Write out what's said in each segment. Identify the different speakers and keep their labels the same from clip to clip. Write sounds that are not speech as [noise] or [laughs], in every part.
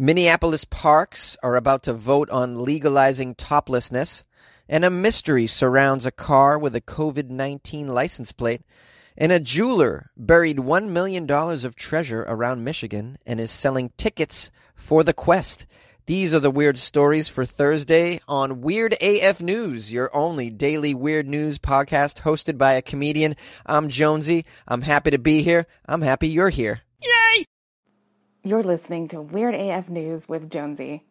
Speaker 1: Minneapolis parks are about to vote on legalizing toplessness, and a mystery surrounds a car with a COVID 19 license plate. And a jeweler buried $1 million of treasure around Michigan and is selling tickets for the quest. These are the weird stories for Thursday on Weird AF News, your only daily weird news podcast hosted by a comedian. I'm Jonesy. I'm happy to be here. I'm happy you're here.
Speaker 2: You're listening to Weird AF News with Jonesy.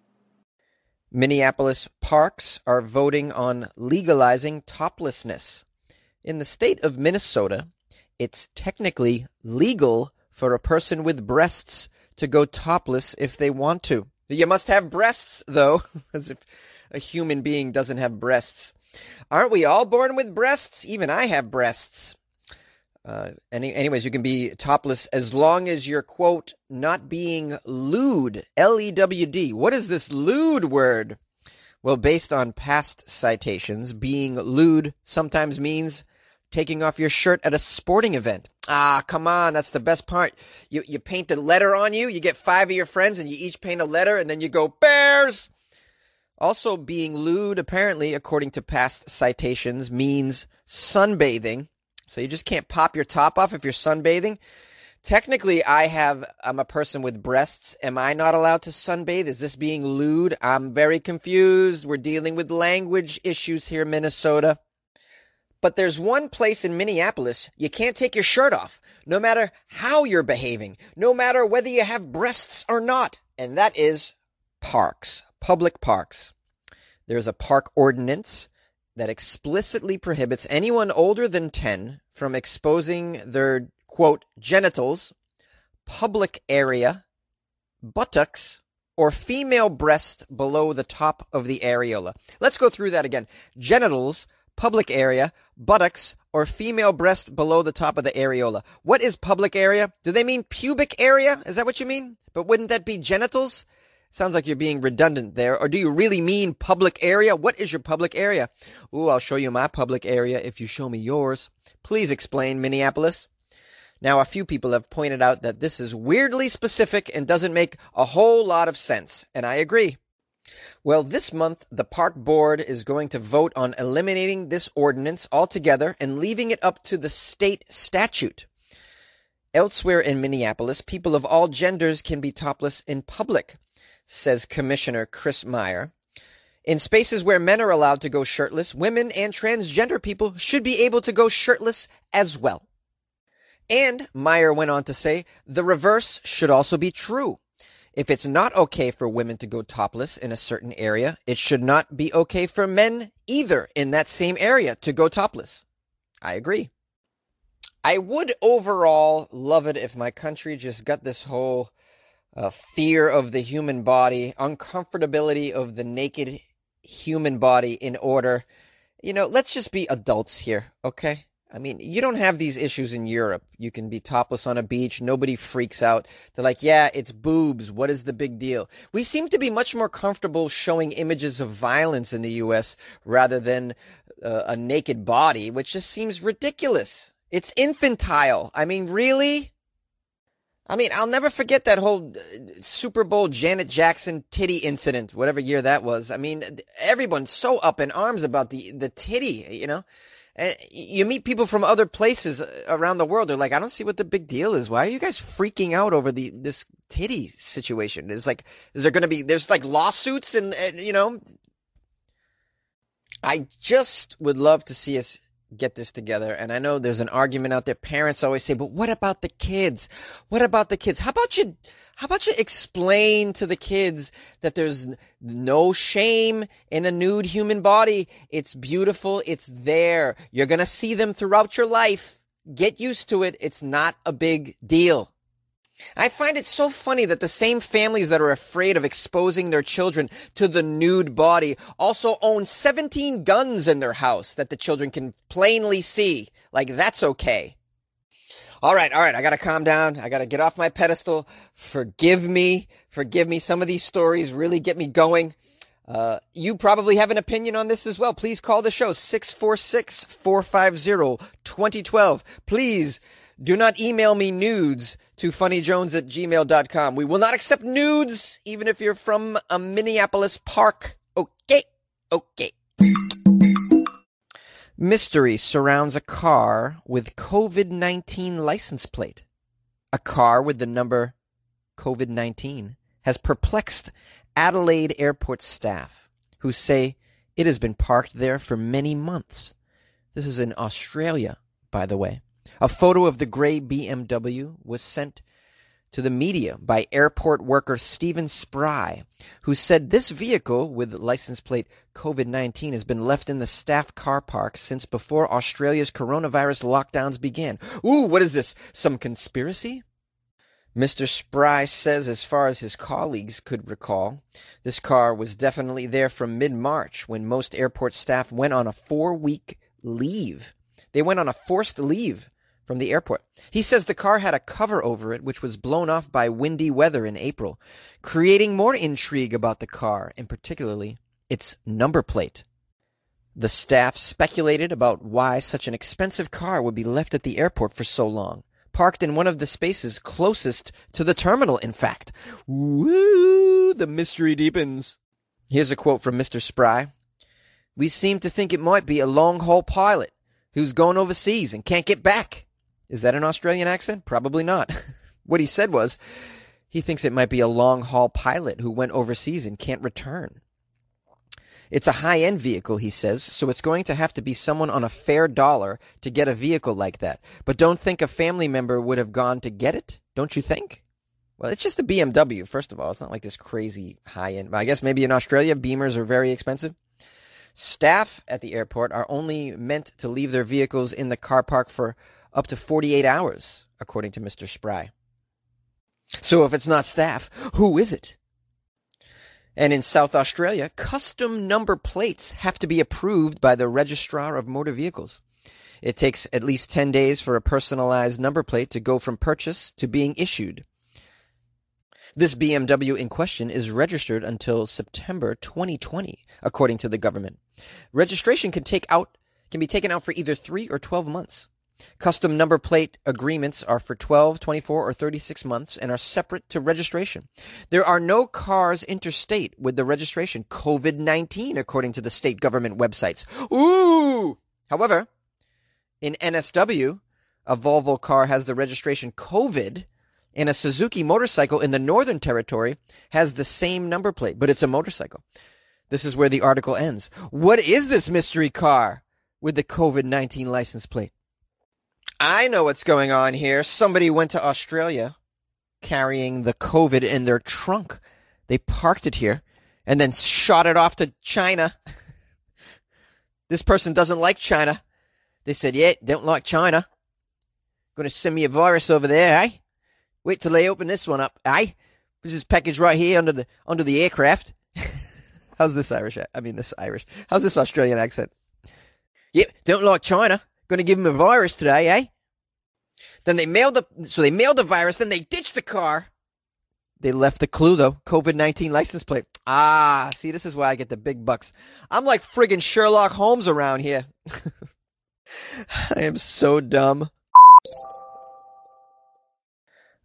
Speaker 1: Minneapolis parks are voting on legalizing toplessness. In the state of Minnesota, it's technically legal for a person with breasts to go topless if they want to. You must have breasts, though, [laughs] as if a human being doesn't have breasts. Aren't we all born with breasts? Even I have breasts. Uh, any, anyways, you can be topless as long as you're, quote, not being lewd. L E W D. What is this lewd word? Well, based on past citations, being lewd sometimes means taking off your shirt at a sporting event. Ah, come on, that's the best part. You, you paint a letter on you, you get five of your friends, and you each paint a letter, and then you go, Bears! Also, being lewd, apparently, according to past citations, means sunbathing so you just can't pop your top off if you're sunbathing. Technically, I have I'm a person with breasts. Am I not allowed to sunbathe? Is this being lewd? I'm very confused. We're dealing with language issues here Minnesota. But there's one place in Minneapolis you can't take your shirt off, no matter how you're behaving, no matter whether you have breasts or not, and that is parks, public parks. There's a park ordinance that explicitly prohibits anyone older than 10 from exposing their, quote, genitals, public area, buttocks, or female breast below the top of the areola. Let's go through that again. Genitals, public area, buttocks, or female breast below the top of the areola. What is public area? Do they mean pubic area? Is that what you mean? But wouldn't that be genitals? Sounds like you're being redundant there. Or do you really mean public area? What is your public area? Ooh, I'll show you my public area if you show me yours. Please explain, Minneapolis. Now, a few people have pointed out that this is weirdly specific and doesn't make a whole lot of sense, and I agree. Well, this month, the park board is going to vote on eliminating this ordinance altogether and leaving it up to the state statute. Elsewhere in Minneapolis, people of all genders can be topless in public says Commissioner Chris Meyer. In spaces where men are allowed to go shirtless, women and transgender people should be able to go shirtless as well. And Meyer went on to say, the reverse should also be true. If it's not okay for women to go topless in a certain area, it should not be okay for men either in that same area to go topless. I agree. I would overall love it if my country just got this whole uh, fear of the human body, uncomfortability of the naked human body in order. You know, let's just be adults here, okay? I mean, you don't have these issues in Europe. You can be topless on a beach. Nobody freaks out. They're like, yeah, it's boobs. What is the big deal? We seem to be much more comfortable showing images of violence in the U.S. rather than uh, a naked body, which just seems ridiculous. It's infantile. I mean, really? I mean, I'll never forget that whole uh, Super Bowl Janet Jackson titty incident, whatever year that was. I mean, everyone's so up in arms about the the titty, you know. And you meet people from other places uh, around the world. They're like, I don't see what the big deal is. Why are you guys freaking out over the this titty situation? Is like, is there going to be there's like lawsuits and, and you know. I just would love to see us get this together. And I know there's an argument out there. Parents always say, but what about the kids? What about the kids? How about you, how about you explain to the kids that there's no shame in a nude human body? It's beautiful. It's there. You're going to see them throughout your life. Get used to it. It's not a big deal. I find it so funny that the same families that are afraid of exposing their children to the nude body also own 17 guns in their house that the children can plainly see. Like, that's okay. All right, all right, I gotta calm down. I gotta get off my pedestal. Forgive me. Forgive me. Some of these stories really get me going. Uh, you probably have an opinion on this as well. Please call the show 646 450 2012. Please do not email me nudes to funnyjones at gmail.com. We will not accept nudes, even if you're from a Minneapolis park. Okay, okay. Mystery surrounds a car with COVID 19 license plate. A car with the number COVID 19 has perplexed Adelaide Airport staff, who say it has been parked there for many months. This is in Australia, by the way. A photo of the gray BMW was sent to the media by airport worker Stephen Spry, who said this vehicle with license plate COVID 19 has been left in the staff car park since before Australia's coronavirus lockdowns began. Ooh, what is this? Some conspiracy? Mr. Spry says, as far as his colleagues could recall, this car was definitely there from mid March when most airport staff went on a four week leave. They went on a forced leave from the airport. He says the car had a cover over it, which was blown off by windy weather in April, creating more intrigue about the car, and particularly its number plate. The staff speculated about why such an expensive car would be left at the airport for so long, parked in one of the spaces closest to the terminal, in fact. Woo! The mystery deepens. Here's a quote from Mr. Spry. We seem to think it might be a long haul pilot who's gone overseas and can't get back. Is that an Australian accent? Probably not. [laughs] what he said was he thinks it might be a long haul pilot who went overseas and can't return. It's a high end vehicle, he says, so it's going to have to be someone on a fair dollar to get a vehicle like that. But don't think a family member would have gone to get it, don't you think? Well, it's just a BMW, first of all. It's not like this crazy high end. I guess maybe in Australia, Beamers are very expensive. Staff at the airport are only meant to leave their vehicles in the car park for up to 48 hours, according to Mr. Spry. So if it's not staff, who is it? And in South Australia, custom number plates have to be approved by the Registrar of Motor Vehicles. It takes at least 10 days for a personalized number plate to go from purchase to being issued. This BMW in question is registered until September 2020, according to the government. Registration can take out can be taken out for either 3 or 12 months. Custom number plate agreements are for 12, 24, or 36 months and are separate to registration. There are no cars interstate with the registration COVID 19, according to the state government websites. Ooh! However, in NSW, a Volvo car has the registration COVID, and a Suzuki motorcycle in the Northern Territory has the same number plate, but it's a motorcycle. This is where the article ends. What is this mystery car with the COVID 19 license plate? I know what's going on here. Somebody went to Australia carrying the COVID in their trunk. They parked it here and then shot it off to China. [laughs] this person doesn't like China. They said, yeah, don't like China. To send me a virus over there, eh? Wait till they open this one up, eh? This is package right here under the under the aircraft. [laughs] How's this Irish? I mean, this Irish. How's this Australian accent? Yep, don't like China. Going to give him a virus today, eh? Then they mailed the so they mailed the virus. Then they ditched the car. They left the clue though. COVID nineteen license plate. Ah, see, this is why I get the big bucks. I'm like friggin' Sherlock Holmes around here. [laughs] I am so dumb.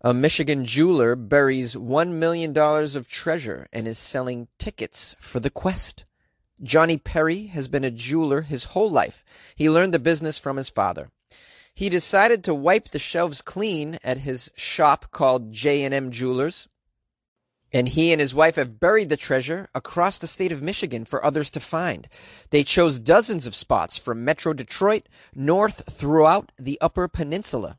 Speaker 1: A Michigan jeweler buries $1 million of treasure and is selling tickets for the quest. Johnny Perry has been a jeweler his whole life. He learned the business from his father. He decided to wipe the shelves clean at his shop called J&M Jewelers. And he and his wife have buried the treasure across the state of Michigan for others to find. They chose dozens of spots from Metro Detroit north throughout the Upper Peninsula.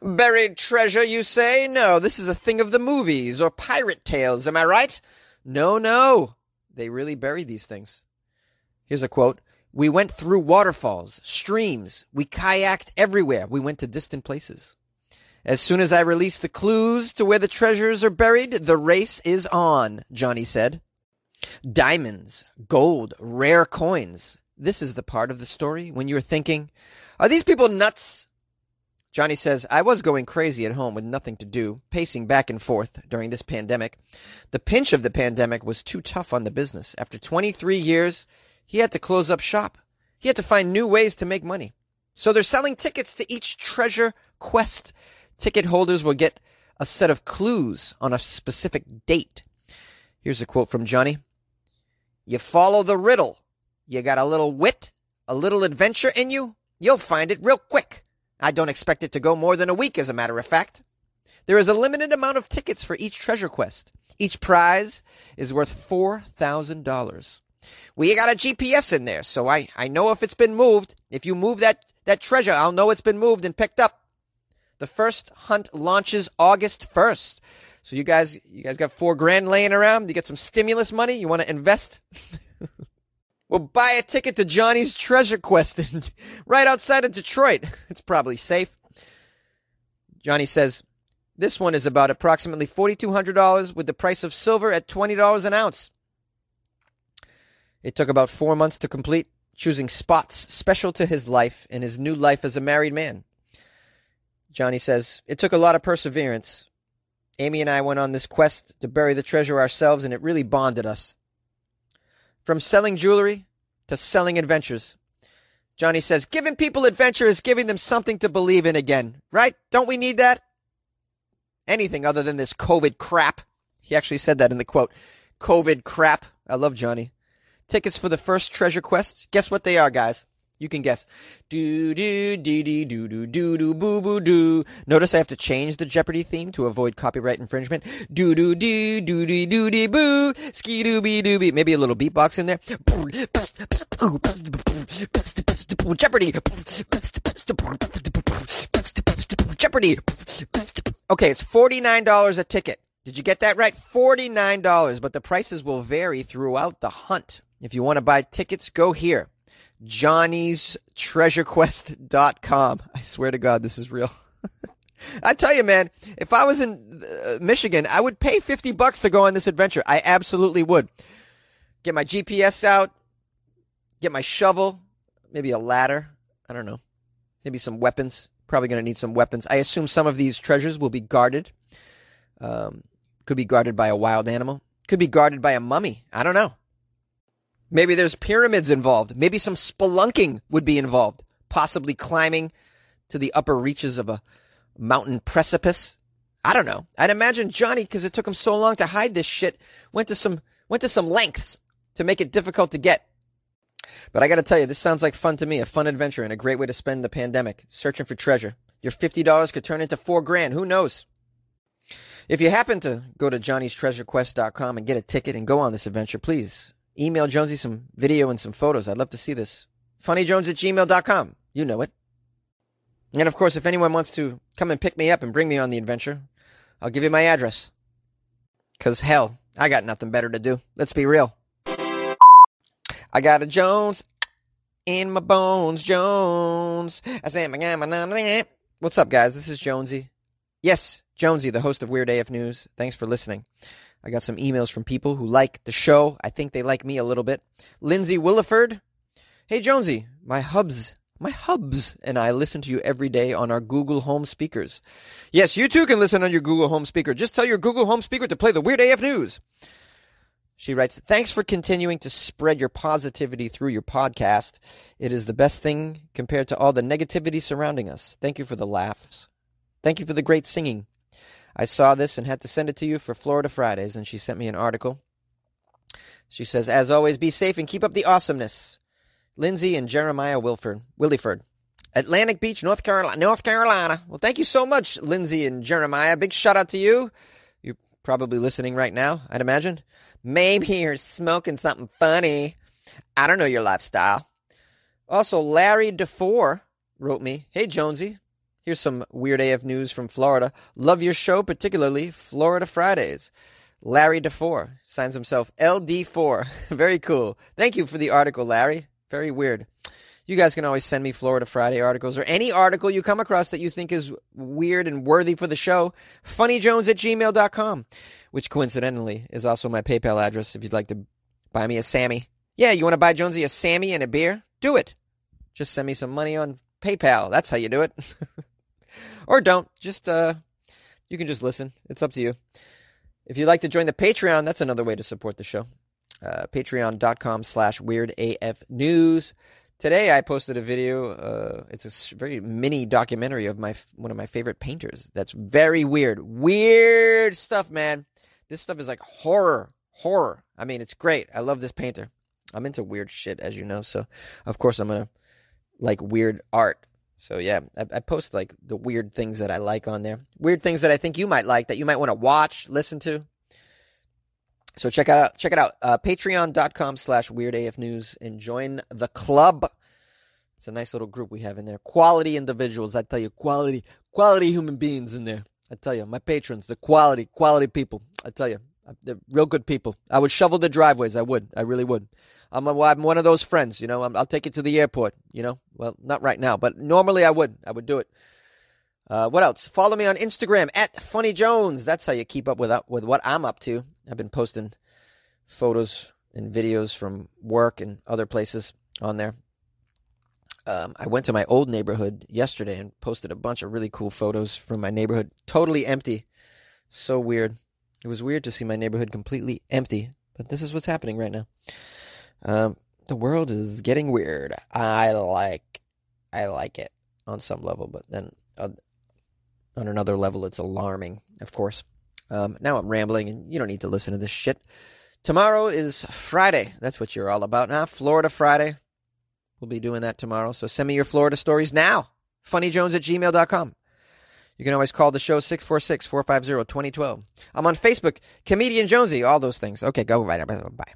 Speaker 1: Buried treasure, you say? No, this is a thing of the movies or pirate tales, am I right? No, no. They really buried these things. Here's a quote. We went through waterfalls, streams. We kayaked everywhere. We went to distant places. As soon as I release the clues to where the treasures are buried, the race is on, Johnny said. Diamonds, gold, rare coins. This is the part of the story when you're thinking, are these people nuts? Johnny says, I was going crazy at home with nothing to do, pacing back and forth during this pandemic. The pinch of the pandemic was too tough on the business. After 23 years, he had to close up shop. He had to find new ways to make money. So they're selling tickets to each treasure quest. Ticket holders will get a set of clues on a specific date. Here's a quote from Johnny You follow the riddle. You got a little wit, a little adventure in you, you'll find it real quick. I don't expect it to go more than a week, as a matter of fact. There is a limited amount of tickets for each treasure quest. Each prize is worth $4,000. We got a GPS in there, so I, I know if it's been moved. If you move that, that treasure, I'll know it's been moved and picked up. The first hunt launches August 1st. So you guys, you guys got four grand laying around. You get some stimulus money. You want to invest? [laughs] well, buy a ticket to Johnny's Treasure Quest [laughs] right outside of Detroit. [laughs] It's probably safe. Johnny says, this one is about approximately $4,200 with the price of silver at $20 an ounce. It took about four months to complete, choosing spots special to his life and his new life as a married man. Johnny says, It took a lot of perseverance. Amy and I went on this quest to bury the treasure ourselves, and it really bonded us. From selling jewelry to selling adventures. Johnny says, Giving people adventure is giving them something to believe in again, right? Don't we need that? Anything other than this COVID crap. He actually said that in the quote. COVID crap. I love Johnny. Tickets for the first treasure quest. Guess what they are, guys? You can guess. Do do dee dee do do do do boo boo do. Notice I have to change the Jeopardy theme to avoid copyright infringement. Do do dee do dee do dee boo. Ski doo bee doo bee. Maybe a little beatbox in there. Jeopardy. Jeopardy. Okay, it's $49 a ticket. Did you get that right? $49, but the prices will vary throughout the hunt. If you want to buy tickets, go here. Johnny'sTreasureQuest.com. I swear to God, this is real. [laughs] I tell you, man, if I was in uh, Michigan, I would pay 50 bucks to go on this adventure. I absolutely would. Get my GPS out, get my shovel, maybe a ladder. I don't know. Maybe some weapons. Probably going to need some weapons. I assume some of these treasures will be guarded. Um, could be guarded by a wild animal. Could be guarded by a mummy. I don't know. Maybe there's pyramids involved. Maybe some spelunking would be involved. Possibly climbing to the upper reaches of a mountain precipice. I don't know. I'd imagine Johnny, because it took him so long to hide this shit, went to some went to some lengths to make it difficult to get. But I got to tell you, this sounds like fun to me, a fun adventure and a great way to spend the pandemic, searching for treasure. Your $50 could turn into 4 grand, who knows? If you happen to go to johnnystreasurequest.com and get a ticket and go on this adventure, please email Jonesy some video and some photos. I'd love to see this. funnyjones at gmail.com. You know it. And of course, if anyone wants to come and pick me up and bring me on the adventure, I'll give you my address. Because hell, I got nothing better to do. Let's be real. I got a Jones in my bones, Jones. I say, What's up, guys? This is Jonesy. Yes, Jonesy, the host of Weird AF News. Thanks for listening. I got some emails from people who like the show. I think they like me a little bit. Lindsay Williford. Hey, Jonesy, my hubs, my hubs and I listen to you every day on our Google Home speakers. Yes, you too can listen on your Google Home speaker. Just tell your Google Home speaker to play the Weird AF News. She writes, Thanks for continuing to spread your positivity through your podcast. It is the best thing compared to all the negativity surrounding us. Thank you for the laughs. Thank you for the great singing. I saw this and had to send it to you for Florida Fridays, and she sent me an article. She says, As always, be safe and keep up the awesomeness. Lindsay and Jeremiah Wilford, Williford. Atlantic Beach, North Carolina. North Carolina. Well, thank you so much, Lindsay and Jeremiah. Big shout out to you. You're probably listening right now, I'd imagine. Maybe you're smoking something funny. I don't know your lifestyle. Also, Larry DeFore wrote me, Hey, Jonesy. Here's some weird AF news from Florida. Love your show, particularly Florida Fridays. Larry DeFore signs himself LD4. [laughs] Very cool. Thank you for the article, Larry. Very weird. You guys can always send me Florida Friday articles or any article you come across that you think is weird and worthy for the show. Funnyjones at gmail.com, which coincidentally is also my PayPal address if you'd like to buy me a Sammy. Yeah, you want to buy Jonesy a Sammy and a beer? Do it. Just send me some money on PayPal. That's how you do it. [laughs] or don't. Just, uh, you can just listen. It's up to you. If you'd like to join the Patreon, that's another way to support the show. Uh, Patreon.com slash Weird AF News. Today I posted a video. Uh, it's a very mini documentary of my one of my favorite painters. That's very weird, weird stuff, man. This stuff is like horror, horror. I mean, it's great. I love this painter. I'm into weird shit, as you know. So, of course, I'm gonna like weird art. So yeah, I, I post like the weird things that I like on there. Weird things that I think you might like that you might want to watch, listen to. So check out. Check it out. Uh, Patreon.com slash Weird AF News and join the club. It's a nice little group we have in there. Quality individuals. I tell you, quality, quality human beings in there. I tell you, my patrons, the quality, quality people. I tell you, they're real good people. I would shovel the driveways. I would. I really would. I'm, a, I'm one of those friends, you know. i will take you to the airport, you know. Well, not right now, but normally I would. I would do it. Uh, what else? Follow me on Instagram at Funny Jones. That's how you keep up with uh, with what I'm up to. I've been posting photos and videos from work and other places on there. Um, I went to my old neighborhood yesterday and posted a bunch of really cool photos from my neighborhood. Totally empty. So weird. It was weird to see my neighborhood completely empty, but this is what's happening right now. Um, the world is getting weird. I like, I like it on some level, but then uh, on another level, it's alarming. Of course. Um, now I'm rambling, and you don't need to listen to this shit. Tomorrow is Friday. That's what you're all about now. Florida Friday. We'll be doing that tomorrow. So send me your Florida stories now. FunnyJones at gmail.com. You can always call the show 646 450 2012. I'm on Facebook, Comedian Jonesy, all those things. Okay, go. Bye. Bye.